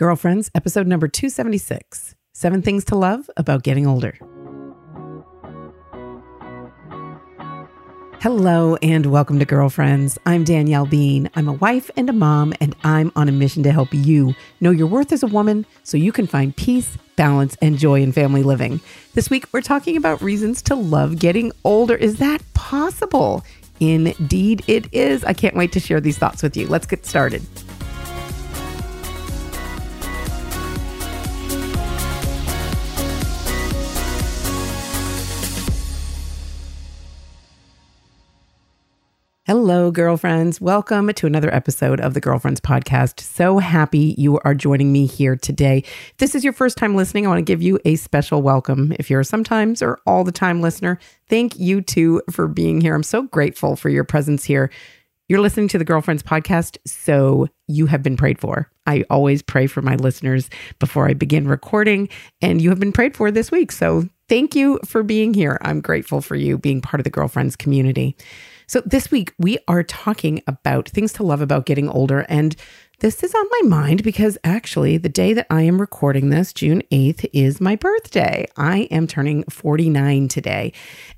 Girlfriends, episode number 276 Seven Things to Love About Getting Older. Hello and welcome to Girlfriends. I'm Danielle Bean. I'm a wife and a mom, and I'm on a mission to help you know your worth as a woman so you can find peace, balance, and joy in family living. This week, we're talking about reasons to love getting older. Is that possible? Indeed, it is. I can't wait to share these thoughts with you. Let's get started. Hello, girlfriends. Welcome to another episode of the Girlfriends Podcast. So happy you are joining me here today. If this is your first time listening, I want to give you a special welcome. If you're a sometimes or all the time listener, thank you too for being here. I'm so grateful for your presence here. You're listening to the Girlfriends Podcast, so you have been prayed for. I always pray for my listeners before I begin recording, and you have been prayed for this week. So thank you for being here. I'm grateful for you being part of the Girlfriends community. So, this week we are talking about things to love about getting older. And this is on my mind because actually, the day that I am recording this, June 8th, is my birthday. I am turning 49 today.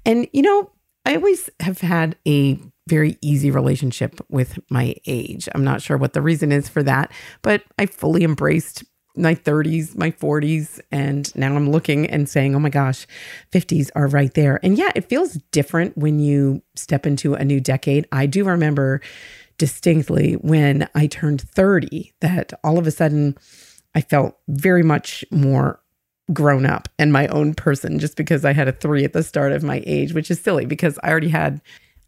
And, you know, I always have had a very easy relationship with my age. I'm not sure what the reason is for that, but I fully embraced my 30s, my 40s, and now I'm looking and saying, oh my gosh, 50s are right there. And yeah, it feels different when you step into a new decade. I do remember distinctly when I turned 30 that all of a sudden I felt very much more grown up and my own person just because I had a three at the start of my age, which is silly because I already had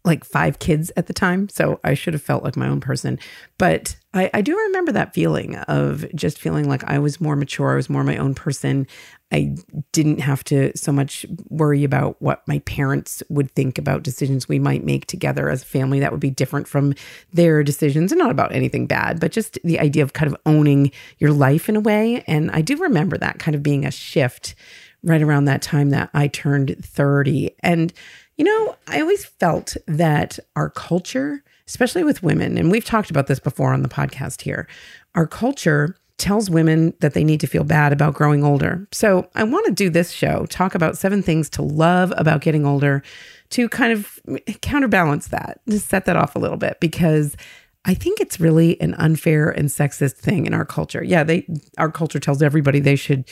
like five kids at the time. So I should have felt like my own person. But I, I, do remember that feeling of just feeling like I was more mature. I was more my own person. I didn't have to so much worry about what my parents would think about decisions we might make together as a family that would be different from their decisions and not about anything bad, but just the idea of kind of owning your life in a way. And I do remember that kind of being a shift right around that time that I turned 30. And you know, I always felt that our culture, especially with women, and we've talked about this before on the podcast here, our culture tells women that they need to feel bad about growing older. So I want to do this show, talk about seven things to love about getting older to kind of counterbalance that, to set that off a little bit, because I think it's really an unfair and sexist thing in our culture. Yeah, they our culture tells everybody they should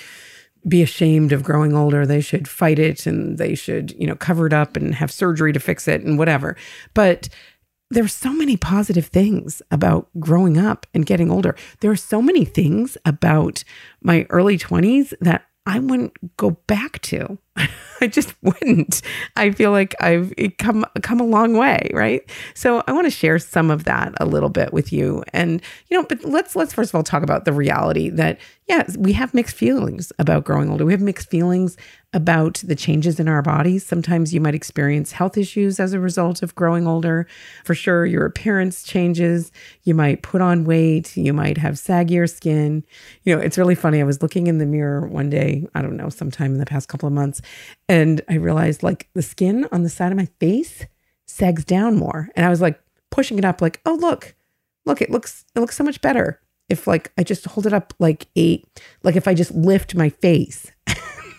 be ashamed of growing older. They should fight it and they should, you know, cover it up and have surgery to fix it and whatever. But there's so many positive things about growing up and getting older. There are so many things about my early 20s that I wouldn't go back to. I just wouldn't. I feel like I've come come a long way, right? So I want to share some of that a little bit with you. And you know, but let's let's first of all talk about the reality that yeah, we have mixed feelings about growing older. We have mixed feelings about the changes in our bodies. Sometimes you might experience health issues as a result of growing older. For sure, your appearance changes. You might put on weight. You might have saggier skin. You know, it's really funny. I was looking in the mirror one day, I don't know, sometime in the past couple of months, and I realized like the skin on the side of my face sags down more. And I was like pushing it up, like, oh, look, look, it looks, it looks so much better if like I just hold it up like eight, like if I just lift my face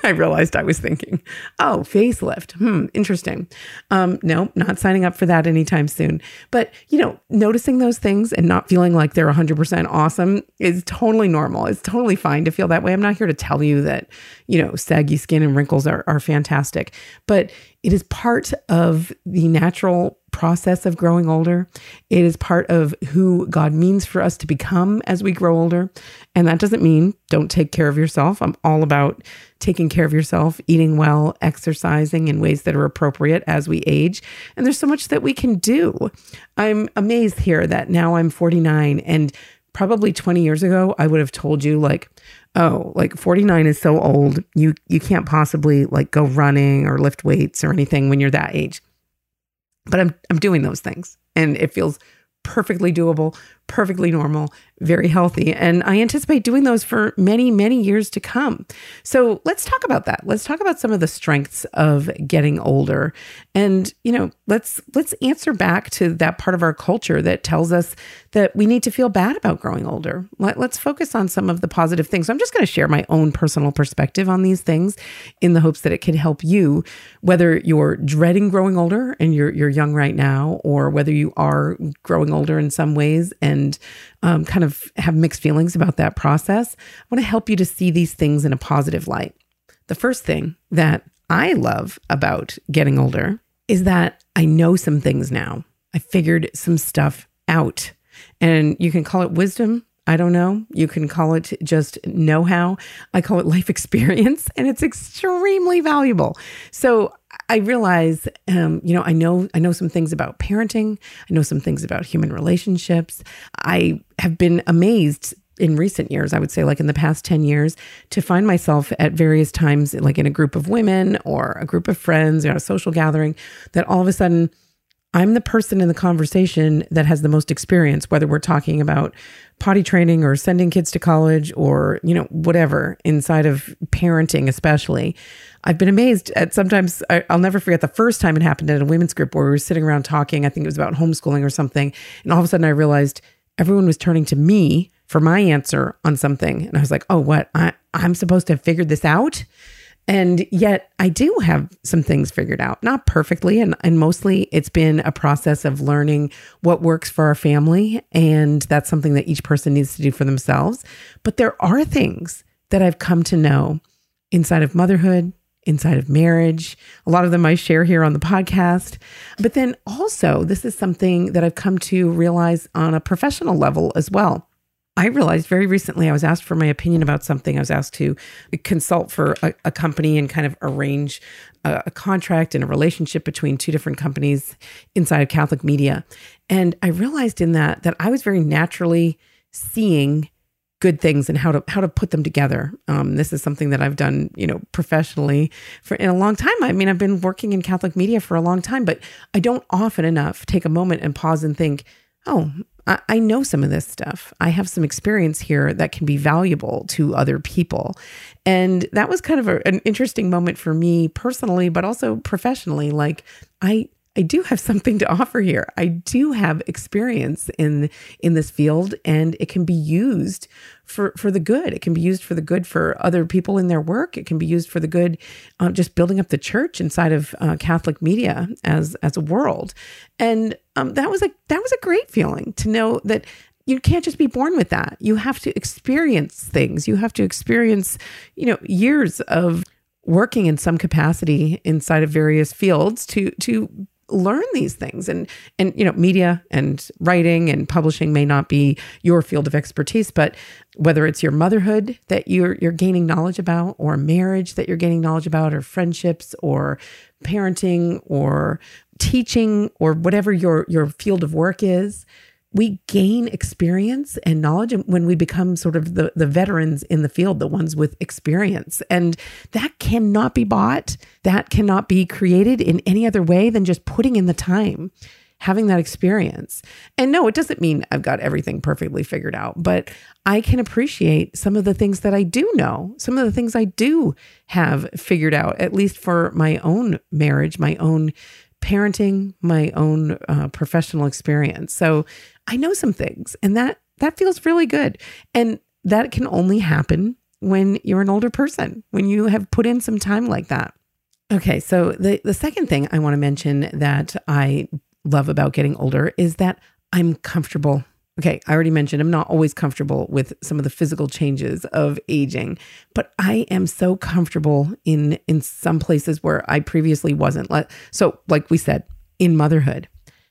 I realized I was thinking, oh, facelift. Hmm, interesting. Um, no, not signing up for that anytime soon. But, you know, noticing those things and not feeling like they're 100% awesome is totally normal. It's totally fine to feel that way. I'm not here to tell you that, you know, saggy skin and wrinkles are, are fantastic, but it is part of the natural process of growing older. It is part of who God means for us to become as we grow older. And that doesn't mean don't take care of yourself. I'm all about taking care of yourself, eating well, exercising in ways that are appropriate as we age. And there's so much that we can do. I'm amazed here that now I'm 49 and probably 20 years ago I would have told you like oh like 49 is so old you you can't possibly like go running or lift weights or anything when you're that age. But I'm I'm doing those things and it feels perfectly doable, perfectly normal, very healthy. And I anticipate doing those for many, many years to come. So let's talk about that. Let's talk about some of the strengths of getting older. And, you know, let's let's answer back to that part of our culture that tells us that we need to feel bad about growing older. Let, us focus on some of the positive things. I'm just going to share my own personal perspective on these things in the hopes that it can help you, whether you're dreading growing older and you're you're young right now, or whether you are growing older in some ways and um, kind of have mixed feelings about that process. I want to help you to see these things in a positive light. The first thing that I love about getting older is that I know some things now. I figured some stuff out. And you can call it wisdom. I don't know. You can call it just know how. I call it life experience, and it's extremely valuable. So I realize, um, you know, I know I know some things about parenting. I know some things about human relationships. I have been amazed in recent years, I would say, like in the past 10 years, to find myself at various times, like in a group of women or a group of friends or a social gathering, that all of a sudden I'm the person in the conversation that has the most experience, whether we're talking about potty training or sending kids to college or, you know, whatever inside of parenting, especially. I've been amazed at sometimes, I, will never forget the first time it happened at a women's group where we were sitting around talking. I think it was about homeschooling or something. And all of a sudden I realized everyone was turning to me for my answer on something. And I was like, oh, what? I, I'm supposed to have figured this out? And yet I do have some things figured out, not perfectly. And, and mostly it's been a process of learning what works for our family. And that's something that each person needs to do for themselves. But there are things that I've come to know inside of motherhood, inside of marriage. A lot of them I share here on the podcast. But then also, this is something that I've come to realize on a professional level as well. I realized very recently I was asked for my opinion about something. I was asked to consult for a, a company and kind of arrange a, a, contract and a relationship between two different companies inside of Catholic media. And I realized in that that I was very naturally seeing good things and how to how to put them together. Um, this is something that I've done, you know, professionally for in a long time. I mean, I've been working in Catholic media for a long time, but I don't often enough take a moment and pause and think, oh, I, I know some of this stuff. I have some experience here that can be valuable to other people. And that was kind of a, an interesting moment for me personally, but also professionally. Like, I I do have something to offer here. I do have experience in in this field and it can be used for for the good. It can be used for the good for other people in their work. It can be used for the good uh, just building up the church inside of uh, Catholic media as as a world. And um, that was a that was a great feeling to know that you can't just be born with that. You have to experience things. You have to experience, you know, years of working in some capacity inside of various fields to to learn these things. And and you know media and writing and publishing may not be your field of expertise but whether it's your motherhood that you're you're gaining knowledge about or marriage that you're gaining knowledge about or friendships or parenting or teaching or whatever your your field of work is we gain experience and knowledge when we become sort of the, the veterans in the field, the ones with experience. And that cannot be bought. That cannot be created in any other way than just putting in the time, having that experience. And no, it doesn't mean I've got everything perfectly figured out, but I can appreciate some of the things that I do know, some of the things I do have figured out, at least for my own marriage, my own parenting, my own uh, professional experience. So I know some things and that that feels really good. And that can only happen when you're an older person, when you have put in some time like that. Okay, so the the second thing I want to mention that I love about getting older is that I'm comfortable. Okay, I already mentioned I'm not always comfortable with some of the physical changes of aging, but I am so comfortable in in some places where I previously wasn't. So, like we said, in motherhood,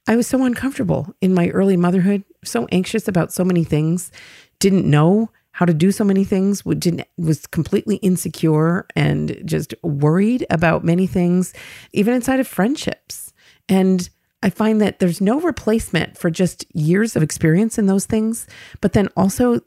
I was so uncomfortable in my early motherhood, so anxious about so many things, didn't know how to do so many things, didn't was completely insecure and just worried about many things, even inside of friendships. And I find that there's no replacement for just years of experience in those things, but then also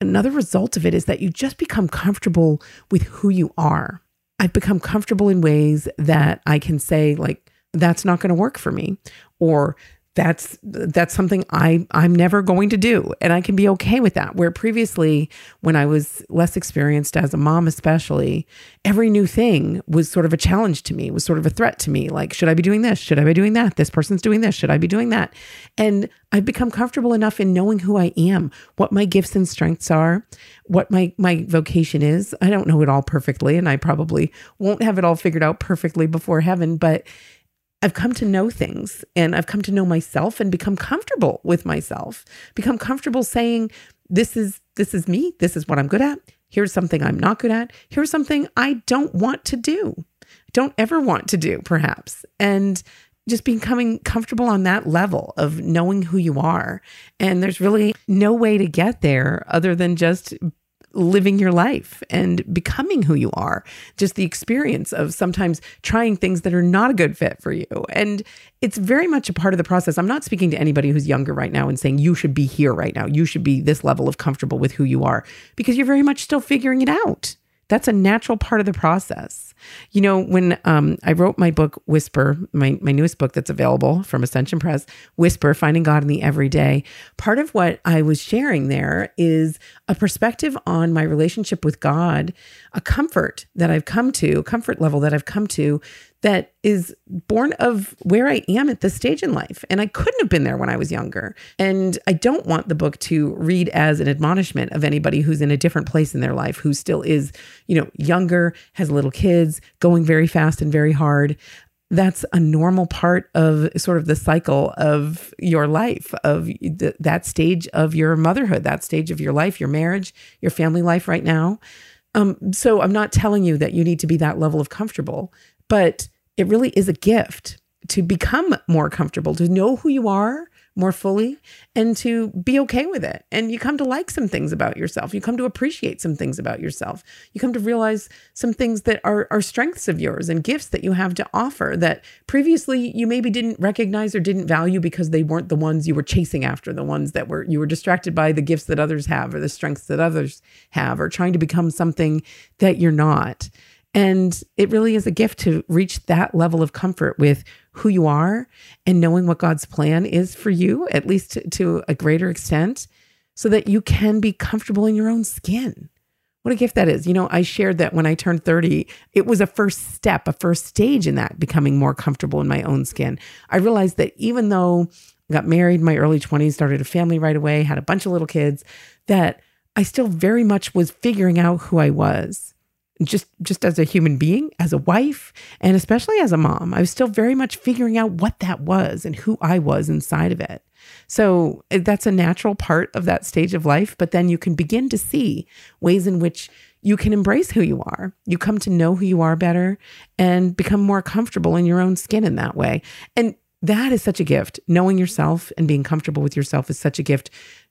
another result of it is that you just become comfortable with who you are. I've become comfortable in ways that I can say like that's not going to work for me or that's that's something I I'm never going to do. And I can be okay with that. Where previously when I was less experienced as a mom especially every new thing was sort of a challenge to me was sort of a threat to me. Like should I be doing this? Should I be doing that? This person's doing this. Should I be doing that? And I've become comfortable enough in knowing who I am what my gifts and strengths are what my my vocation is. I don't know it all perfectly and I probably won't have it all figured out perfectly before heaven but I've come to know things and I've come to know myself and become comfortable with myself. Become comfortable saying this is this is me, this is what I'm good at. Here's something I'm not good at. Here's something I don't want to do. Don't ever want to do perhaps. And just becoming comfortable on that level of knowing who you are. And there's really no way to get there other than just living your life and becoming who you are. Just the experience of sometimes trying things that are not a good fit for you. And it's very much a part of the process. I'm not speaking to anybody who's younger right now and saying you should be here right now. You should be this level of comfortable with who you are because you're very much still figuring it out. That's a natural part of the process. You know, when um, I wrote my book, Whisper, my, my newest book that's available from Ascension Press, Whisper Finding God in the Everyday, part of what I was sharing there is a perspective on my relationship with God, a comfort that I've come to, comfort level that I've come to that is born of where I am at this stage in life. And I couldn't have been there when I was younger. And I don't want the book to read as an admonishment of anybody who's in a different place in their life, who still is, you know, younger, has little kids, going very fast and very hard. That's a normal part of sort of the cycle of your life, of th- that stage of your motherhood, that stage of your life, your marriage, your family life right now. Um, so I'm not telling you that you need to be that level of comfortable, but it really is a gift to become more comfortable, to know who you are more fully and to be okay with it. And you come to like some things about yourself. You come to appreciate some things about yourself. You come to realize some things that are, are strengths of yours and gifts that you have to offer that previously you maybe didn't recognize or didn't value because they weren't the ones you were chasing after, the ones that were you were distracted by the gifts that others have or the strengths that others have or trying to become something that you're not. And it really is a gift to reach that level of comfort with who you are and knowing what God's plan is for you, at least to, to, a greater extent, so that you can be comfortable in your own skin. What a gift that is. You know, I shared that when I turned 30, it was a first step, a first stage in that becoming more comfortable in my own skin. I realized that even though I got married in my early 20s, started a family right away, had a bunch of little kids, that I still very much was figuring out who I was just just as a human being as a wife and especially as a mom i was still very much figuring out what that was and who i was inside of it. So eh, that's a natural part of that stage of life but then you can begin to see ways in which you can embrace who you are. You come to know who you are better and become more comfortable in your own skin in that way. And that is such a gift. Knowing yourself and being comfortable with yourself is such a gift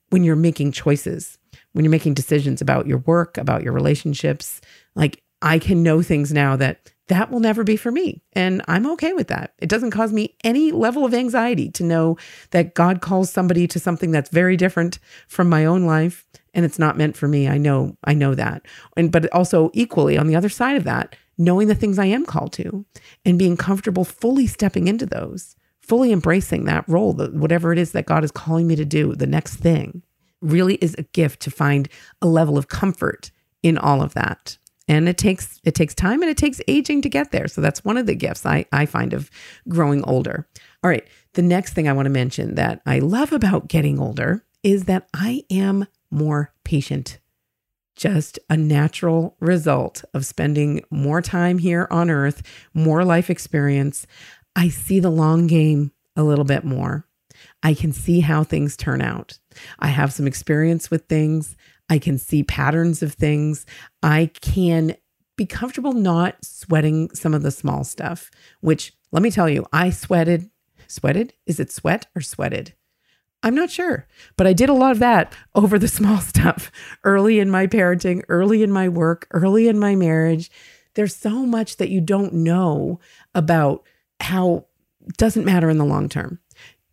when you're making choices when you're making decisions about your work, about your relationships. Like I can know things now that that will never be for me. And I'm okay with that. It doesn't cause me any level of anxiety to know that God calls somebody to something that's very different from my own life and it's not meant for me. I know, I know that. And but also equally on the other side of that, knowing the things I am called to and being comfortable fully stepping into those, fully embracing that role, the, whatever it is that God is calling me to do, the next thing really is a gift to find a level of comfort in all of that and it takes it takes time and it takes aging to get there. So that's one of the gifts i i find of growing older. All right. The next thing i want to mention that i love about getting older is that i am more patient. Just a natural result of spending more time here on earth more life experience. I see the long game a little bit more. I can see how things turn out. I have some experience with things. I can see patterns of things. I can be comfortable not sweating some of the small stuff, which let me tell you, I sweated. Sweated? Is it sweat or sweated? I'm not sure, but I did a lot of that over the small stuff early in my parenting, early in my work, early in my marriage. There's so much that you don't know about how doesn't matter in the long term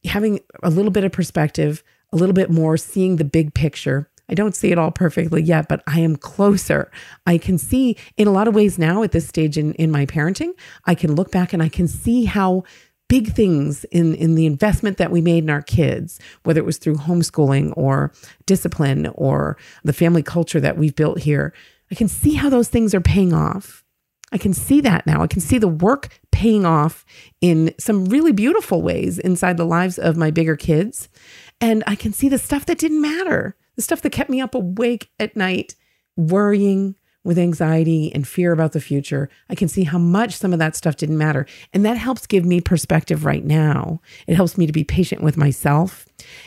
having a little bit of perspective, a little bit more, seeing the big picture. I don't see it all perfectly yet, but I am closer. I can see in a lot of ways now at this stage in, in my parenting, I can look back and I can see how big things in, in the investment that we made in our kids, whether it was through homeschooling or discipline or the family culture that we've built here, I can see how those things are paying off. I can see that now. I can see the work paying off in some really beautiful ways inside the lives of my bigger kids. And I can see the stuff that didn't matter, the stuff that kept me up awake at night, worrying, with anxiety and fear about the future, I can see how much some of that stuff didn't matter. And that helps give me perspective right now. It helps me to be patient with myself.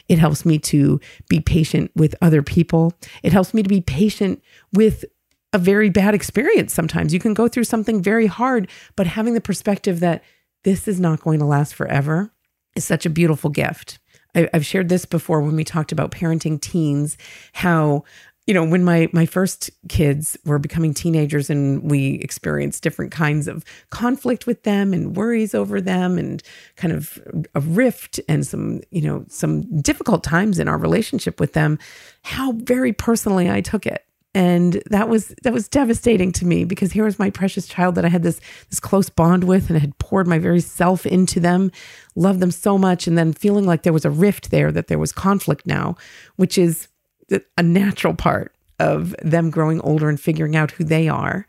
It helps me to be patient with other people. It helps me to be patient with a very bad experience sometimes. You can go through something very hard, but having the perspective that this is not going to last forever is such a beautiful gift. I, have shared this before when we talked about parenting teens, how you know when my my first kids were becoming teenagers and we experienced different kinds of conflict with them and worries over them and kind of a rift and some you know some difficult times in our relationship with them how very personally i took it and that was that was devastating to me because here was my precious child that I had this this close bond with and had poured my very self into them, loved them so much, and then feeling like there was a rift there, that there was conflict now, which is a natural part of them growing older and figuring out who they are.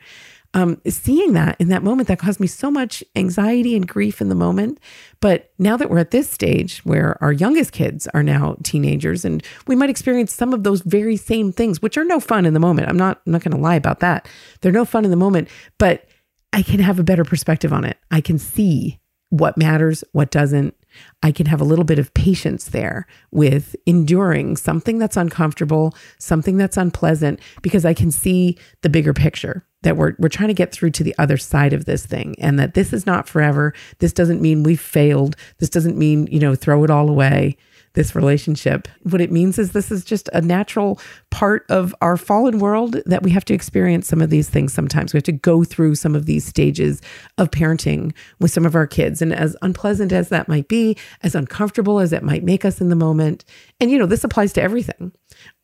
Um, seeing that in that moment, that caused me so much anxiety and grief in the moment. But now that we're at this stage where our youngest kids are now teenagers, and we might experience some of those very same things, which are no fun in the moment. I'm not, I'm not going to lie about that. They're no fun in the moment, but I can have a better perspective on it. I can see what matters, what doesn't, I can have a little bit of patience there with enduring something that's uncomfortable, something that's unpleasant, because I can see the bigger picture that we're, we're trying to get through to the other side of this thing and that this is not forever. This doesn't mean we've failed. This doesn't mean, you know, throw it all away this relationship. What it means is this is just a natural part of our fallen world that we have to experience some of these things sometimes. We have to go through some of these stages of parenting with some of our kids. And as unpleasant as that might be, as uncomfortable as it might make us in the moment, and you know, this applies to everything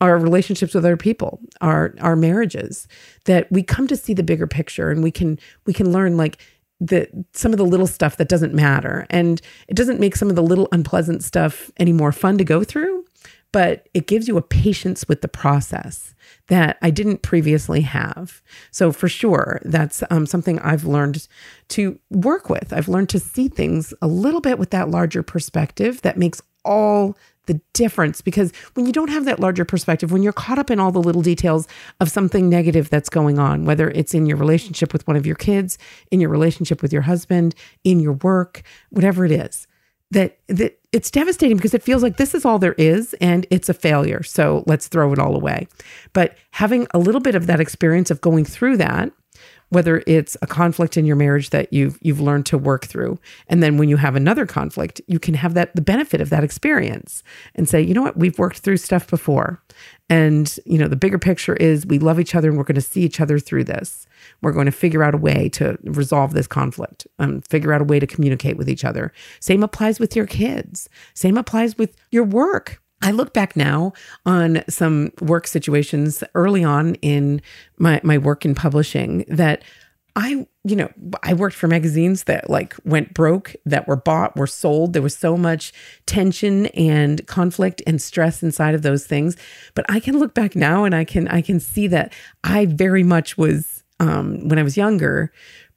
our relationships with other people, our our marriages, that we come to see the bigger picture and we can we can learn like the some of the little stuff that doesn't matter and it doesn't make some of the little unpleasant stuff any more fun to go through but it gives you a patience with the process that I didn't previously have. So, for sure, that's um, something I've learned to work with. I've learned to see things a little bit with that larger perspective that makes all the difference because when you don't have that larger perspective, when you're caught up in all the little details of something negative that's going on, whether it's in your relationship with one of your kids, in your relationship with your husband, in your work, whatever it is, that that it's devastating because it feels like this is all there is and it's a failure. So let's throw it all away. But having a little bit of that experience of going through that whether it's a conflict in your marriage that you've you've learned to work through. And then when you have another conflict you can have that the benefit of that experience and say you know what? We've worked through stuff before. And you know the bigger picture is we love each other and we're going to see each other through this. We're going to figure out a way to resolve this conflict um, figure out a way to communicate with each other. Same applies with your kids. Same applies with your work I look back now on some work situations early on in my, my work in publishing that I, you know, I worked for magazines that like went broke, that were bought, were sold. There was so much tension and conflict and stress inside of those things. But I can look back now and I can I can see that I very much was um, when I was younger,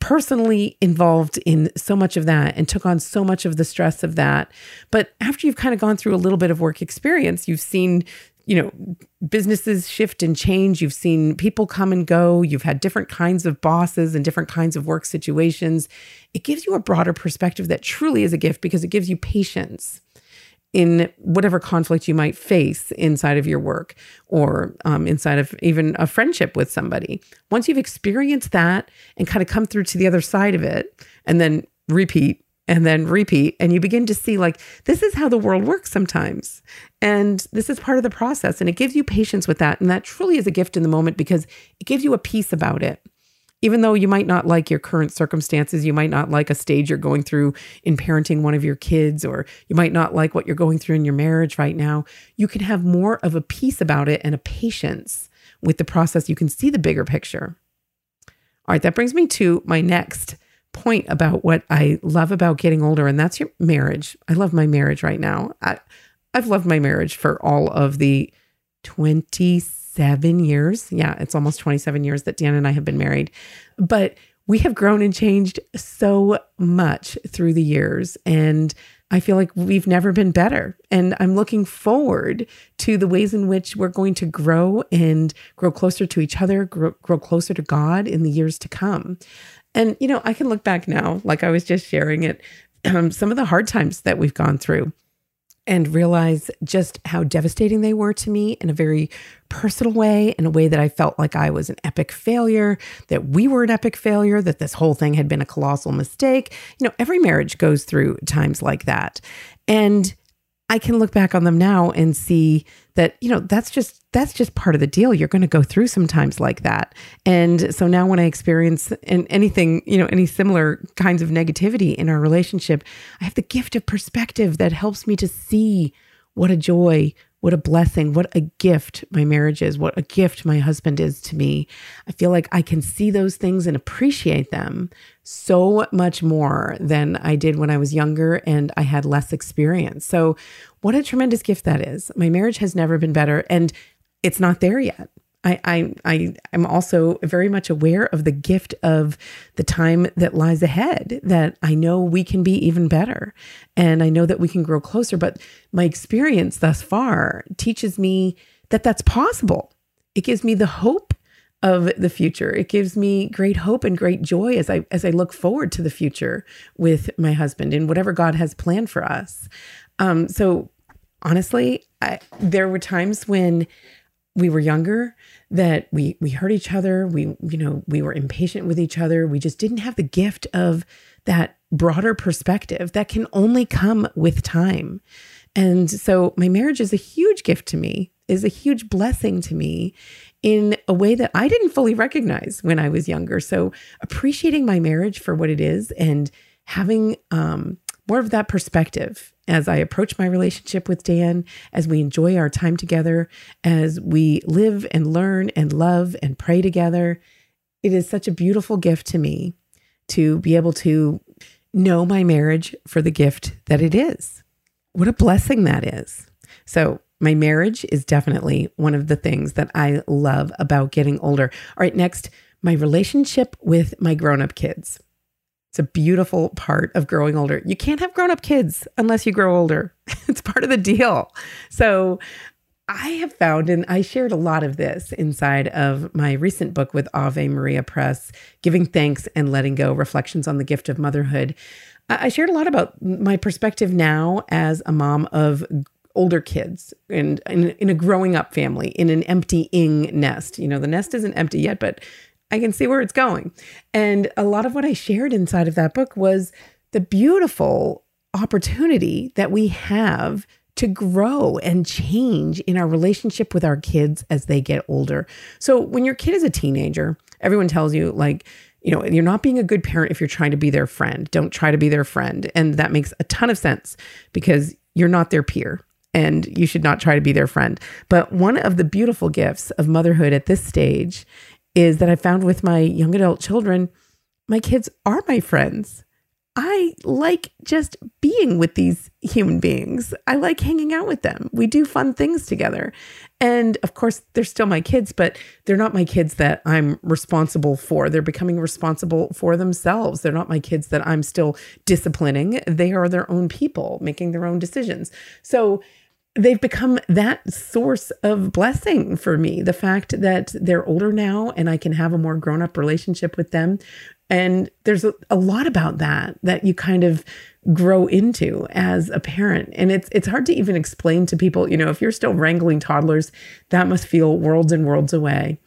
personally involved in so much of that and took on so much of the stress of that. But after you've kind of gone through a little bit of work experience, you've seen you know businesses shift and change. You've seen people come and go. You've had different kinds of bosses and different kinds of work situations. It gives you a broader perspective that truly is a gift because it gives you patience in whatever conflict you might face inside of your work or um, inside of even a friendship with somebody. Once you've experienced that and kind of come through to the other side of it, and then repeat and then repeat, and you begin to see like this is how the world works sometimes. And this is part of the process. And it gives you patience with that. And that truly is a gift in the moment because it gives you a peace about it even though you might not like your current circumstances, you might not like a stage you're going through in parenting one of your kids, or you might not like what you're going through in your marriage right now, you can have more of a peace about it and a patience with the process. You can see the bigger picture. All right, that brings me to my next point about what I love about getting older, and that's your marriage. I love my marriage right now. I, I've loved my marriage for all of the 27 years. Yeah, it's almost 27 years that Dan and I have been married. But we have grown and changed so much through the years. And I feel like we've never been better. And I'm looking forward to the ways in which we're going to grow and grow closer to each other, grow, grow closer to God in the years to come. And, you know, I can look back now, like I was just sharing it, some of the hard times that we've gone through and realize just how devastating they were to me in a very personal way, in a way that I felt like I was an epic failure, that we were an epic failure, that this whole thing had been a colossal mistake. You know, every marriage goes through times like that. And I can look back on them now and see that, you know, that's just that's just part of the deal. You're going to go through sometimes like that. And so now when I experience in anything, you know, any similar kinds of negativity in our relationship, I have the gift of perspective that helps me to see what a joy, what a blessing, what a gift my marriage is, what a gift my husband is to me. I feel like I can see those things and appreciate them so much more than I did when I was younger and I had less experience. So, what a tremendous gift that is. My marriage has never been better and it's not there yet. I, I, I am also very much aware of the gift of the time that lies ahead, that I know we can be even better. And I know that we can grow closer. But my experience thus far teaches me that that's possible. It gives me the hope of the future. It gives me great hope and great joy as I as I look forward to the future with my husband and whatever God has planned for us. Um, so honestly, I, there were times when we were younger that we we hurt each other. We you know we were impatient with each other. We just didn't have the gift of that broader perspective that can only come with time. And so my marriage is a huge gift to me is a huge blessing to me in a way that I didn't fully recognize when I was younger. So appreciating my marriage for what it is and having um more of that perspective as I approach my relationship with Dan, as we enjoy our time together, as we live and learn and love and pray together. It is such a beautiful gift to me to be able to know my marriage for the gift that it is. What a blessing that is. So, my marriage is definitely one of the things that I love about getting older. All right, next, my relationship with my grown up kids. It's a beautiful part of growing older. You can't have grown up kids unless you grow older. it's part of the deal. So I have found, and I shared a lot of this inside of my recent book with Ave Maria Press, Giving Thanks and Letting Go Reflections on the Gift of Motherhood. I shared a lot about my perspective now as a mom of older kids and in, in, a growing up family in an emptying nest. You know, the nest isn't empty yet, but I can see where it's going. And a lot of what I shared inside of that book was the beautiful opportunity that we have to grow and change in our relationship with our kids as they get older. So when your kid is a teenager, everyone tells you like, you know, you're not being a good parent if you're trying to be their friend. Don't try to be their friend. And that makes a ton of sense because you're not their peer and you should not try to be their friend. But one of the beautiful gifts of motherhood at this stage is that I found with my young adult children, my kids are my friends. I like just being with these human beings. I like hanging out with them. We do fun things together. And of course, they're still my kids, but they're not my kids that I'm responsible for. They're becoming responsible for themselves. They're not my kids that I'm still disciplining. They are their own people making their own decisions. So they've become that source of blessing for me. The fact that they're older now and I can have a more grown up relationship with them. And there's a, a, lot about that that you kind of grow into as a parent. And it's it's hard to even explain to people, you know, if you're still wrangling toddlers, that must feel worlds and worlds away.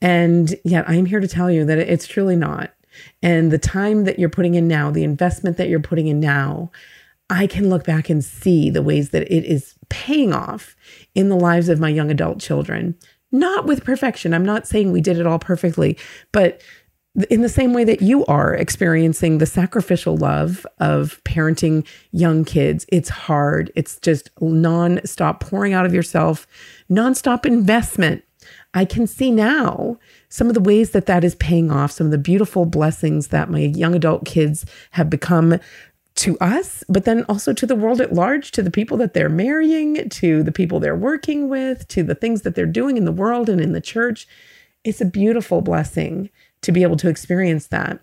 And yet I'm here to tell you that it's truly not. And the time that you're putting in now, the investment that you're putting in now, I can look back and see the ways that it is paying off in the lives of my young adult children. Not with perfection. I'm not saying we did it all perfectly, but in the same way that you are experiencing the sacrificial love of parenting young kids, it's hard. It's just non-stop pouring out of yourself, non-stop investment I can see now some of the ways that that is paying off, some of the beautiful blessings that my young adult kids have become to us, but then also to the world at large, to the people that they're marrying, to the people they're working with, to the things that they're doing in the world and in the church. It's a beautiful blessing to be able to experience that.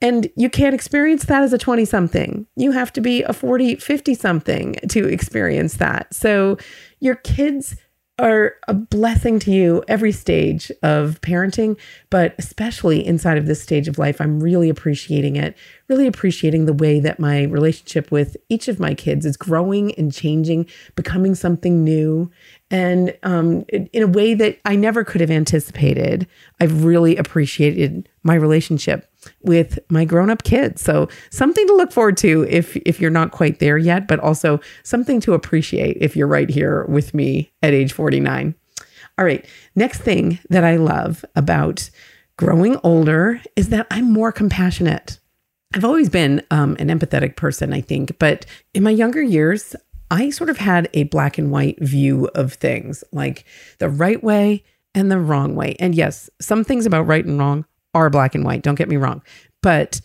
And you can't experience that as a 20 something. You have to be a 40, 50 something to experience that. So your kids are a blessing to you every stage of parenting, but especially inside of this stage of life. I'm really appreciating it, really appreciating the way that my relationship with each of my kids is growing and changing, becoming something new, and um, in a way that I never could have anticipated. I've really appreciated my relationship with my grown-up kids. So something to look forward to if if you're not quite there yet, but also something to appreciate if you're right here with me at age 49. All right, next thing that I love about growing older is that I'm more compassionate. I've always been um, an empathetic person, I think, but in my younger years, I sort of had a black and white view of things, like the right way and the wrong way. And yes, some things about right and wrong are black and white, don't get me wrong. But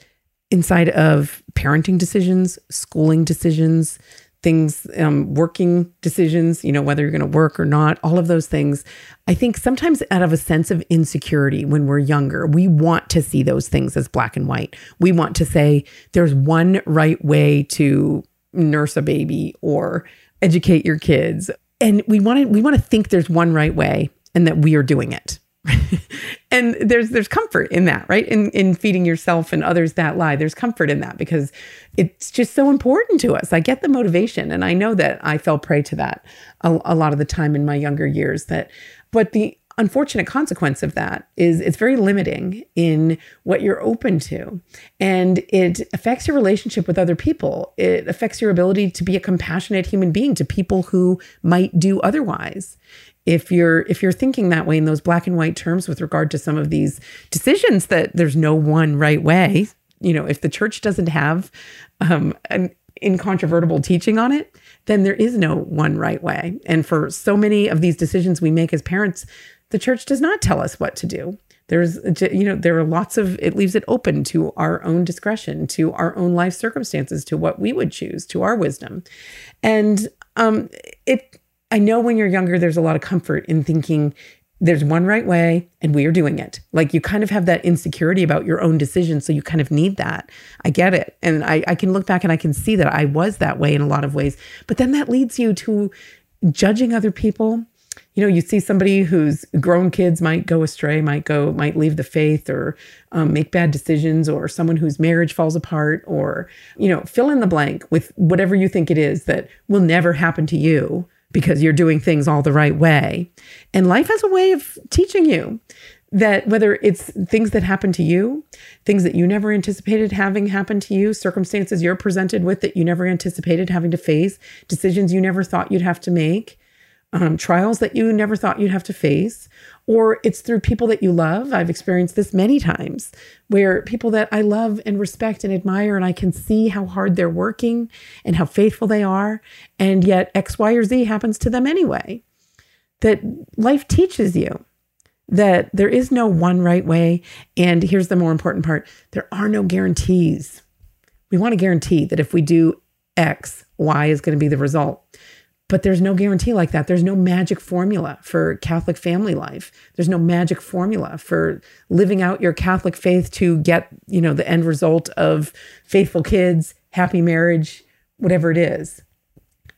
inside of parenting decisions, schooling decisions, things, um, working decisions, you know, whether you're going to work or not, all of those things. I think sometimes out of a sense of insecurity when we're younger, we want to see those things as black and white. We want to say there's one right way to nurse a baby or educate your kids. And we want to we want to think there's one right way and that we are doing it. and there's there's comfort in that, right? In in feeding yourself and others that lie. There's comfort in that because it's just so important to us. I get the motivation and I know that I fell prey to that a, a lot of the time in my younger years that but the unfortunate consequence of that is it's very limiting in what you're open to and it affects your relationship with other people it affects your ability to be a compassionate human being to people who might do otherwise if you're if you're thinking that way in those black and white terms with regard to some of these decisions that there's no one right way you know if the church doesn't have um, an incontrovertible teaching on it then there is no one right way. And for so many of these decisions we make as parents the church does not tell us what to do. There's you know there are lots of it leaves it open to our own discretion to our own life circumstances to what we would choose to our wisdom. And um it I know when you're younger, there's a lot of comfort in thinking there's one right way and we are doing it. Like you kind of have that insecurity about your own decision. So you kind of need that. I get it. And I, I can look back and I can see that I was that way in a lot of ways. But then that leads you to judging other people. You know, you see somebody whose grown kids might go astray, might go, might leave the faith or um, make bad decisions, or someone whose marriage falls apart, or, you know, fill in the blank with whatever you think it is that will never happen to you because you're doing things all the right way. And life has a way of teaching you that whether it's things that happen to you, things that you never anticipated having happen to you, circumstances you're presented with that you never anticipated having to face, decisions you never thought you'd have to make, um, trials that you never thought you'd have to face, or it's through people that you love. I've experienced this many times where people that I love and respect and admire, and I can see how hard they're working and how faithful they are, and yet X, Y, or Z happens to them anyway. That life teaches you that there is no one right way. And here's the more important part there are no guarantees. We want to guarantee that if we do X, Y is going to be the result. But there's no guarantee like that. There's no magic formula for Catholic family life. There's no magic formula for living out your Catholic faith to get, you know, the end result of faithful kids, happy marriage, whatever it is.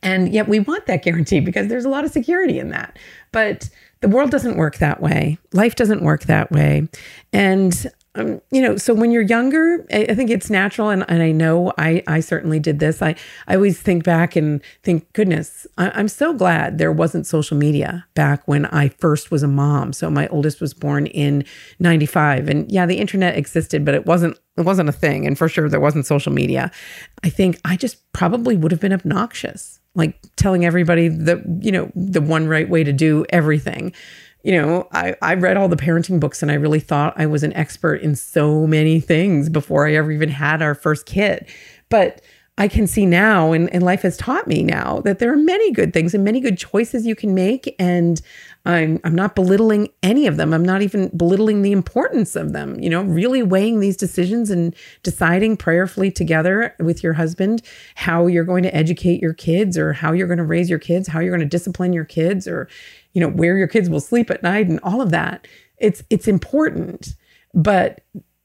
And yet we want that guarantee because there's a lot of security in that. But the world doesn't work that way. Life doesn't work that way. And um, you know, so when you're younger, I, I think it's natural, and, and I know I, I certainly did this. I, I always think back and think, goodness, I, I'm so glad there wasn't social media back when I first was a mom. So my oldest was born in '95, and yeah, the internet existed, but it wasn't it wasn't a thing, and for sure there wasn't social media. I think I just probably would have been obnoxious, like telling everybody the you know the one right way to do everything you know, I, I read all the parenting books and I really thought I was an expert in so many things before I ever even had our first kid. But I can see now, and, and life has taught me now that there are many good things and many good choices you can make. And I'm I'm not belittling any of them. I'm not even belittling the importance of them. You know, really weighing these decisions and deciding prayerfully together with your husband how you're going to educate your kids or how you're going to raise your kids, how you're going to discipline your kids or you know, where your kids will sleep at night and all of that. It's it's important, but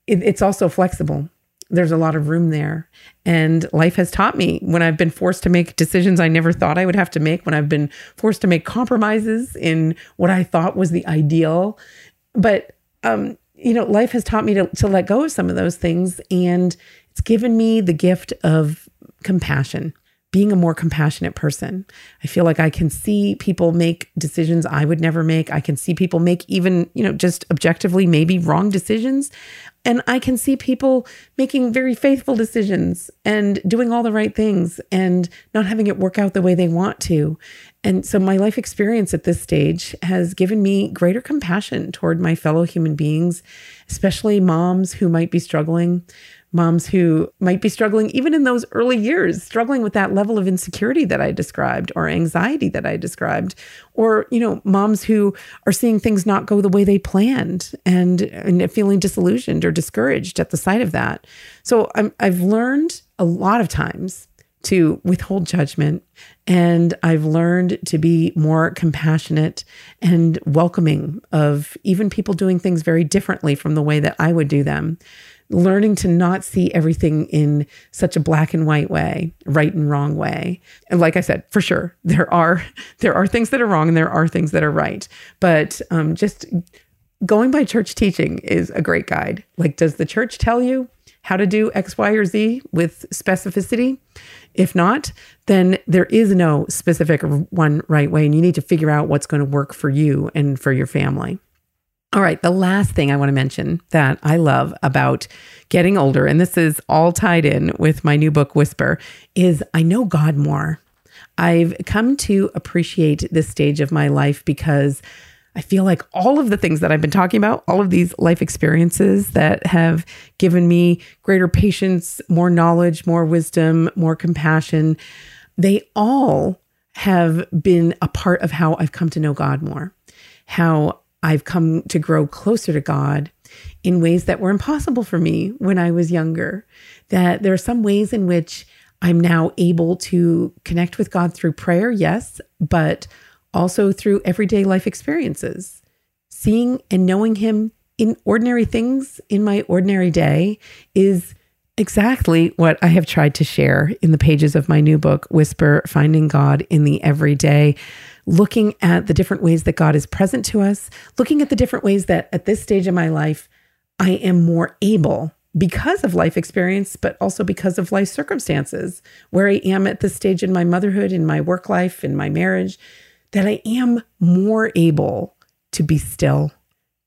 it, it's also flexible there's a lot of room there. And life has taught me when I've been forced to make decisions I never thought I would have to make, when I've been forced to make compromises in what I thought was the ideal. But, um, you know, life has taught me to, to let go of some of those things. And it's given me the gift of compassion being a more compassionate person. I feel like I can see people make decisions I would never make. I can see people make even, you know, just objectively maybe wrong decisions. And I can see people making very faithful decisions and doing all the right things and not having it work out the way they want to. And so my life experience at this stage has given me greater compassion toward my fellow human beings, especially moms who might be struggling moms who might be struggling, even in those early years, struggling with that level of insecurity that I described or anxiety that I described, or, you know, moms who are seeing things not go the way they planned and, and feeling disillusioned or discouraged at the sight of that. So I'm, I've learned a lot of times to withhold judgment. And I've learned to be more compassionate and welcoming of even people doing things very differently from the way that I would do them learning to not see everything in such a black and white way, right and wrong way. And like I said, for sure, there are there are things that are wrong and there are things that are right. But um, just going by church teaching is a great guide. Like, does the church tell you how to do X, Y, or Z with specificity? If not, then there is no specific one right way, and you need to figure out what's going to work for you and for your family. All right, the last thing I want to mention that I love about getting older, and this is all tied in with my new book, Whisper, is I know God more. I've come to appreciate this stage of my life because I feel like all of the things that I've been talking about, all of these life experiences that have given me greater patience, more knowledge, more wisdom, more compassion, they all have been a part of how I've come to know God more, how I've come to grow closer to God in ways that were impossible for me when I was younger. That there are some ways in which I'm now able to connect with God through prayer, yes, but also through everyday life experiences. Seeing and knowing Him in ordinary things in my ordinary day is exactly what I have tried to share in the pages of my new book, Whisper Finding God in the Everyday looking at the different ways that God is present to us, looking at the different ways that at this stage of my life, I am more able because of life experience, but also because of life circumstances, where I am at this stage in my motherhood, in my work life, in my marriage, that I am more able to be still,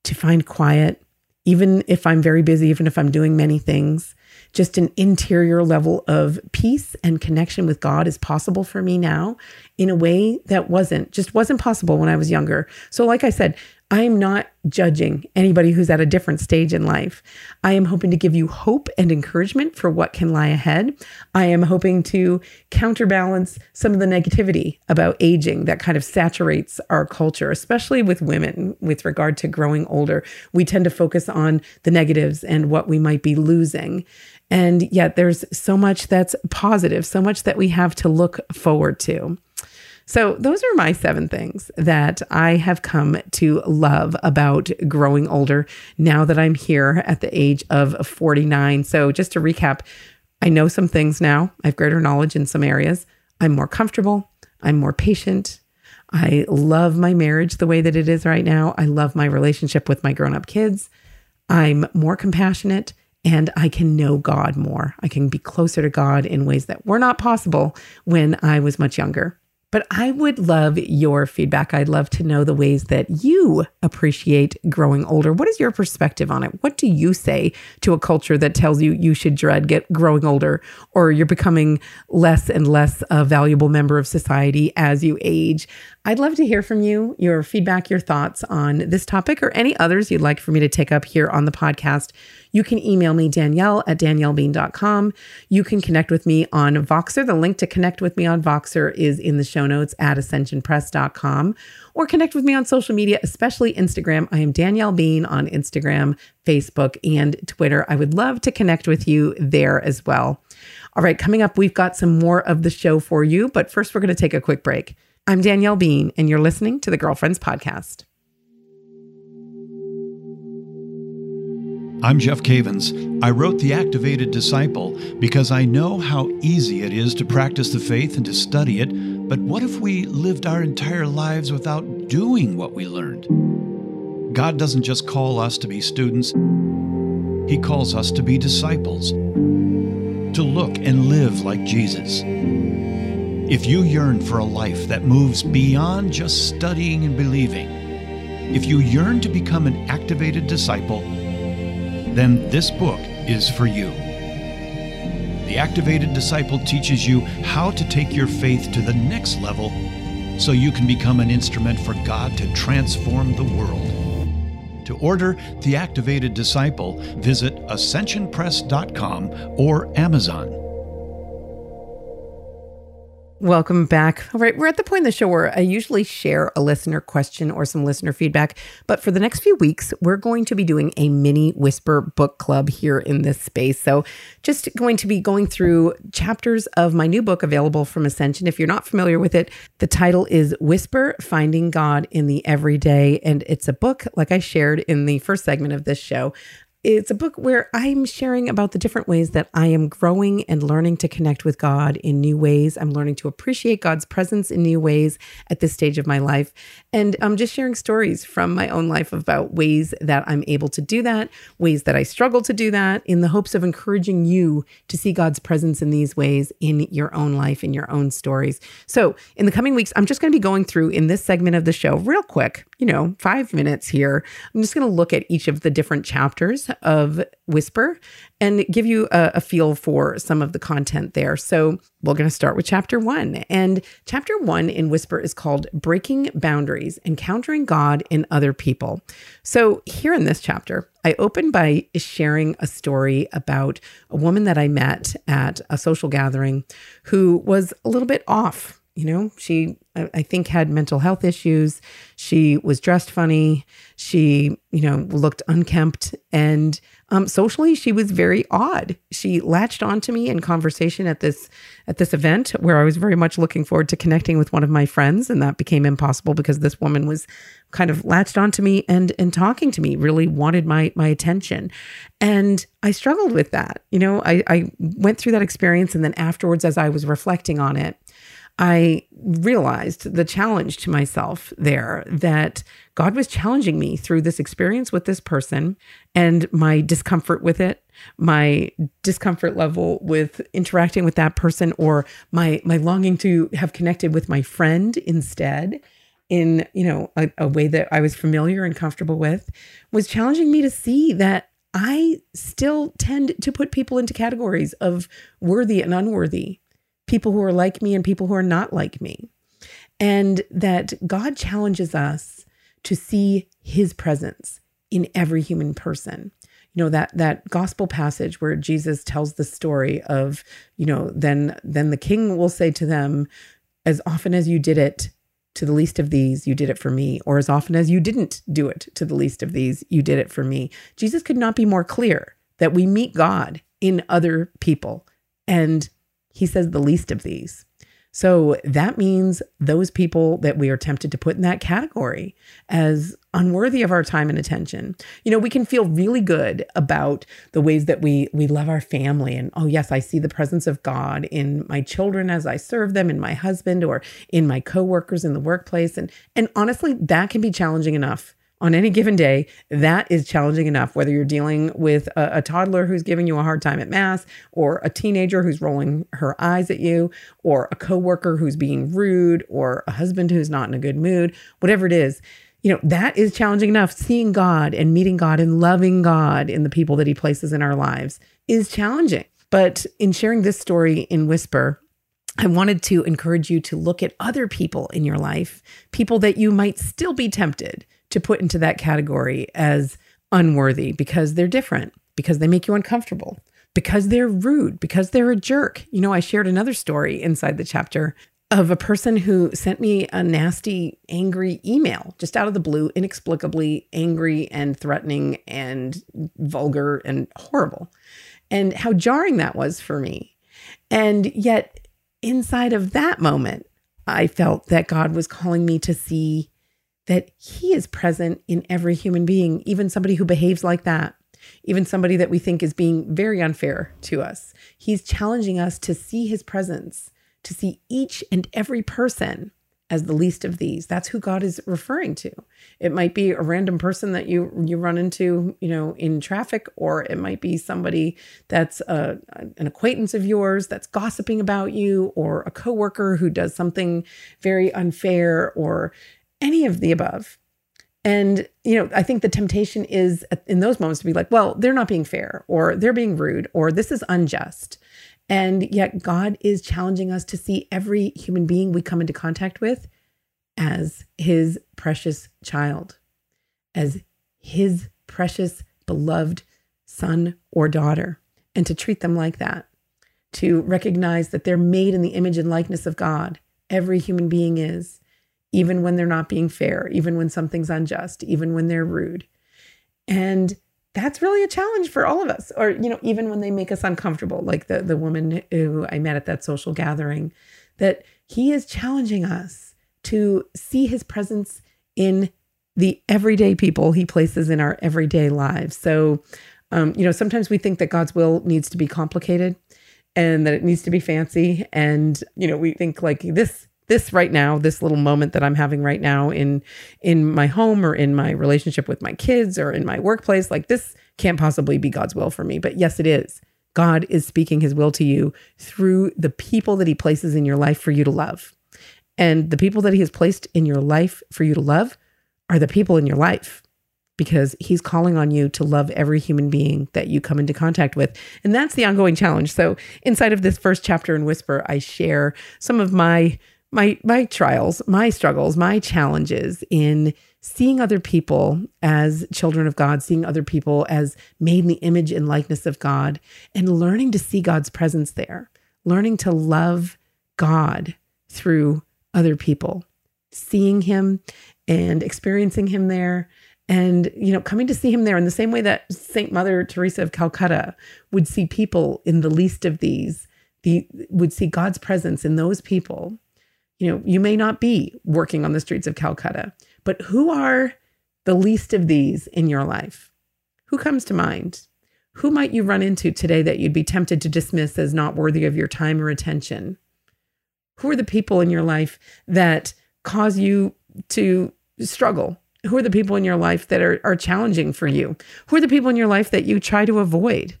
to find quiet, even if I'm very busy, even if I'm doing many things, just an interior level of peace and connection with God is possible for me now in a way that wasn't, just wasn't possible when I was younger. So, like I said, I'm not judging anybody who's at a different stage in life. I am hoping to give you hope and encouragement for what can lie ahead. I am hoping to counterbalance some of the negativity about aging that kind of saturates our culture, especially with women with regard to growing older. We tend to focus on the negatives and what we might be losing. And yet there's so much that's positive, so much that we have to look forward to. So, those are my seven things that I have come to love about growing older now that I'm here at the age of 49. So, just to recap, I know some things now. I have greater knowledge in some areas. I'm more comfortable. I'm more patient. I love my marriage the way that it is right now. I love my relationship with my grown up kids. I'm more compassionate and I can know God more. I can be closer to God in ways that were not possible when I was much younger. But I would love your feedback. I'd love to know the ways that you appreciate growing older. What is your perspective on it? What do you say to a culture that tells you you should dread get growing older or you're becoming less and less a valuable member of society as you age? I'd love to hear from you, your feedback, your thoughts on this topic or any others you'd like for me to take up here on the podcast You can email me, Danielle at daniellebean.com. You can connect with me on Voxer. The link to connect with me on Voxer is in the show notes at ascensionpress.com or connect with me on social media, especially Instagram. I am Danielle Bean on Instagram, Facebook, and Twitter. I would love to connect with you there as well. All right, coming up, we've got some more of the show for you, but first, we're going to take a quick break. I'm Danielle Bean, and you're listening to the Girlfriends Podcast. I'm Jeff Cavins. I wrote The Activated Disciple because I know how easy it is to practice the faith and to study it, but what if we lived our entire lives without doing what we learned? God doesn't just call us to be students, He calls us to be disciples, to look and live like Jesus. If you yearn for a life that moves beyond just studying and believing, if you yearn to become an activated disciple, then this book is for you. The Activated Disciple teaches you how to take your faith to the next level so you can become an instrument for God to transform the world. To order The Activated Disciple, visit ascensionpress.com or Amazon. Welcome back. All right, we're at the point in the show where I usually share a listener question or some listener feedback. But for the next few weeks, we're going to be doing a mini Whisper book club here in this space. So, just going to be going through chapters of my new book available from Ascension. If you're not familiar with it, the title is Whisper Finding God in the Everyday. And it's a book, like I shared in the first segment of this show, it's a book where I'm sharing about the different ways that I am growing and learning to connect with God in new ways. I'm learning to appreciate God's presence in new ways at this stage of my life. And I'm just sharing stories from my own life about ways that I'm able to do that, ways that I struggle to do that, in the hopes of encouraging you to see God's presence in these ways in your own life, in your own stories. So, in the coming weeks, I'm just going to be going through in this segment of the show, real quick, you know, five minutes here. I'm just going to look at each of the different chapters of Whisper and give you a, a, feel for some of the content there. So, we're going to start with chapter one. And chapter one in Whisper is called Breaking Boundaries Encountering God in Other People. So, here in this chapter, I open by sharing a story about a woman that I met at a social gathering who was a little bit off you know, she, I think, had mental health issues. She was dressed funny. She, you know, looked unkempt. And um, socially, she was very odd. She latched onto me in conversation at this at this event where I was very much looking forward to connecting with one of my friends, and that became impossible because this woman was kind of latched onto me and and talking to me, really wanted my my attention, and I struggled with that. You know, I I went through that experience, and then afterwards, as I was reflecting on it. I realized the challenge to myself there that God was challenging me through this experience with this person and my discomfort with it, my discomfort level with interacting with that person or my my longing to have connected with my friend instead in, you know, a, a way that I was familiar and comfortable with was challenging me to see that I still tend to put people into categories of worthy and unworthy people who are like me and people who are not like me. And that God challenges us to see his presence in every human person. You know that that gospel passage where Jesus tells the story of, you know, then then the king will say to them, as often as you did it to the least of these, you did it for me, or as often as you didn't do it to the least of these, you did it for me. Jesus could not be more clear that we meet God in other people. And he says the least of these. So that means those people that we are tempted to put in that category as unworthy of our time and attention. You know, we can feel really good about the ways that we we love our family and oh yes, I see the presence of God in my children as I serve them, in my husband or in my coworkers in the workplace and and honestly, that can be challenging enough on any given day, that is challenging enough, whether you're dealing with a, a, toddler who's giving you a hard time at mass, or a teenager who's rolling her eyes at you, or a coworker who's being rude, or a husband who's not in a good mood, whatever it is. You know, that is challenging enough. Seeing God and meeting God and loving God in the people that He places in our lives is challenging. But in sharing this story in Whisper, I wanted to encourage you to look at other people in your life, people that you might still be tempted to put into that category as unworthy because they're different because they make you uncomfortable, because they're rude, because they're a jerk. You know, I shared another story inside the chapter of a person who sent me a nasty, angry email just out of the blue, inexplicably angry and threatening and vulgar and horrible, and how jarring that was for me. And yet, inside of that moment, I felt that God was calling me to see that He is present in every human being, even somebody who behaves like that, even somebody that we think is being very unfair to us. He's challenging us to see His presence, to see each and every person as the least of these. That's who God is referring to. It might be a random person that you you run into, you know, in traffic, or it might be somebody that's a, an acquaintance of yours that's gossiping about you, or a coworker who does something very unfair, or any of the above. And, you know, I think the temptation is in those moments to be like, well, they're not being fair, or they're being rude, or this is unjust. And yet, God is challenging us to see every human being we come into contact with as his precious child, as his precious, beloved son or daughter, and to treat them like that, to recognize that they're made in the image and likeness of God. Every human being is, even when they're not being fair, even when something's unjust, even when they're rude. And that's really a challenge for all of us. Or you know even when they make us uncomfortable like the the woman who i met at that social gathering that he is challenging us to see his presence in the everyday people he places in our everyday lives. So um, you know sometimes we think that god's will needs to be complicated and that it needs to be fancy. And you know we think like this this right now this little moment that i'm having right now in in my home or in my relationship with my kids or in my workplace like this can't possibly be god's will for me but yes it is god is speaking his will to you through the people that he places in your life for you to love and the people that he has placed in your life for you to love are the people in your life because he's calling on you to love every human being that you come into contact with. And that's the ongoing challenge. So, inside of this first chapter in Whisper, I share some of my my my trials, my struggles, my challenges in seeing other people as children of God, seeing other people as made in the image and likeness of God, and learning to see God's presence there, learning to love God through other people, seeing Him and experiencing Him there. And, you know, coming to see him there in the same way that Saint Mother Teresa of Calcutta would see people in the least of these, the, would see God's presence in those people you know, you may not be working on the streets of Calcutta, but who are the least of these in your life? Who comes to mind? Who might you run into today that you'd be tempted to dismiss as not worthy of your time or attention? Who are the people in your life that cause you to struggle? Who are the people in your life that are, are challenging for you? Who are the people in your life that you try to avoid?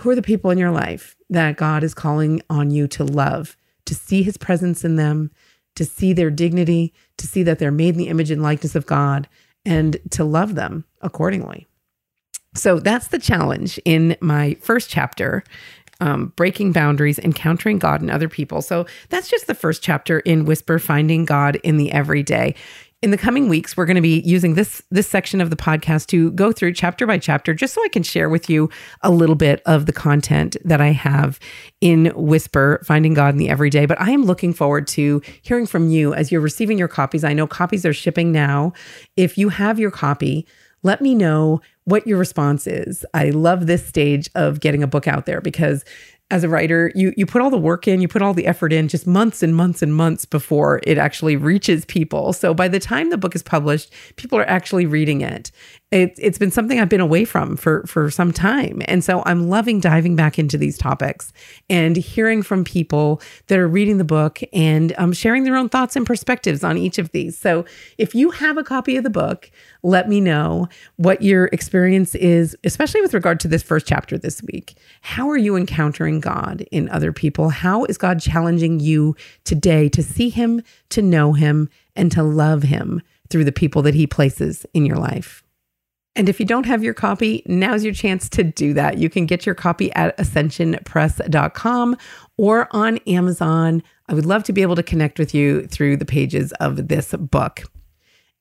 Who are the people in your life that God is calling on you to love to see his presence in them, to see their dignity, to see that they're made in the image and likeness of God, and to love them accordingly. So that's the challenge in my first chapter. Um, breaking boundaries, encountering God and other people. So that's just the first chapter in Whisper Finding God in the Everyday in the coming weeks we're going to be using this this section of the podcast to go through chapter by chapter just so I can share with you a little bit of the content that I have in Whisper Finding God in the Everyday. But I am looking forward to hearing from you as you're receiving your copies. I know copies are shipping now. If you have your copy let me know what your response is. I love this stage of getting a book out there because as a writer, you you put all the work in, you put all the effort in just months and months and months before it actually reaches people. So by the time the book is published, people are actually reading it. It, it's been something I've been away from for for some time, and so I'm loving diving back into these topics and hearing from people that are reading the book and um, sharing their own thoughts and perspectives on each of these. So if you have a copy of the book, let me know what your experience is, especially with regard to this first chapter this week. How are you encountering God in other people? How is God challenging you today to see Him, to know Him, and to love Him through the people that He places in your life? And if you don't have your copy, now's your chance to do that. You can get your copy at ascensionpress.com or on Amazon. I would love to be able to connect with you through the pages of this book.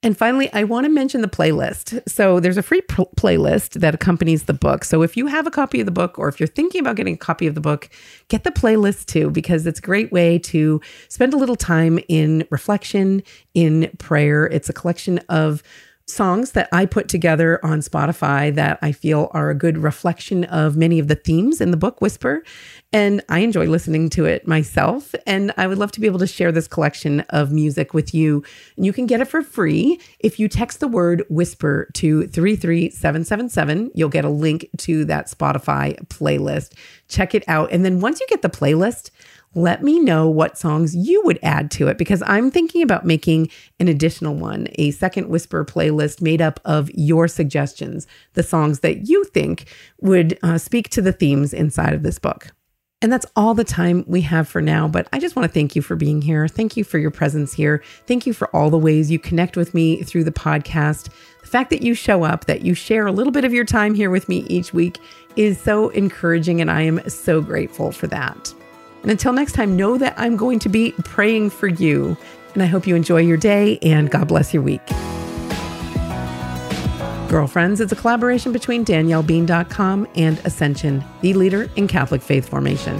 And finally, I want to mention the playlist. So there's a free pl- playlist that accompanies the book. So if you have a copy of the book or if you're thinking about getting a copy of the book, get the playlist too, because it's a great way to spend a little time in reflection, in prayer. It's a collection of songs that I put together on Spotify that I feel are a good reflection of many of the themes in the book Whisper. And I enjoy listening to it myself. And I would love to be able to share this collection of music with you. And you can get it for free if you text the word whisper to 33777. You'll get a link to that Spotify playlist. Check it out. And then once you get the playlist, let me know what songs you would add to it because I'm thinking about making an additional one, a second whisper playlist made up of your suggestions, the songs that you think would uh, speak to the themes inside of this book. And that's all the time we have for now. But I just want to thank you for being here. Thank you for your presence here. Thank you for all the ways you connect with me through the podcast. The fact that you show up, that you share a little bit of your time here with me each week is so encouraging. And I am so grateful for that. And until next time, know that I'm going to be praying for you. And I hope you enjoy your day and God bless your week. Girlfriends is a collaboration between DanielleBean.com and Ascension, the leader in Catholic faith formation.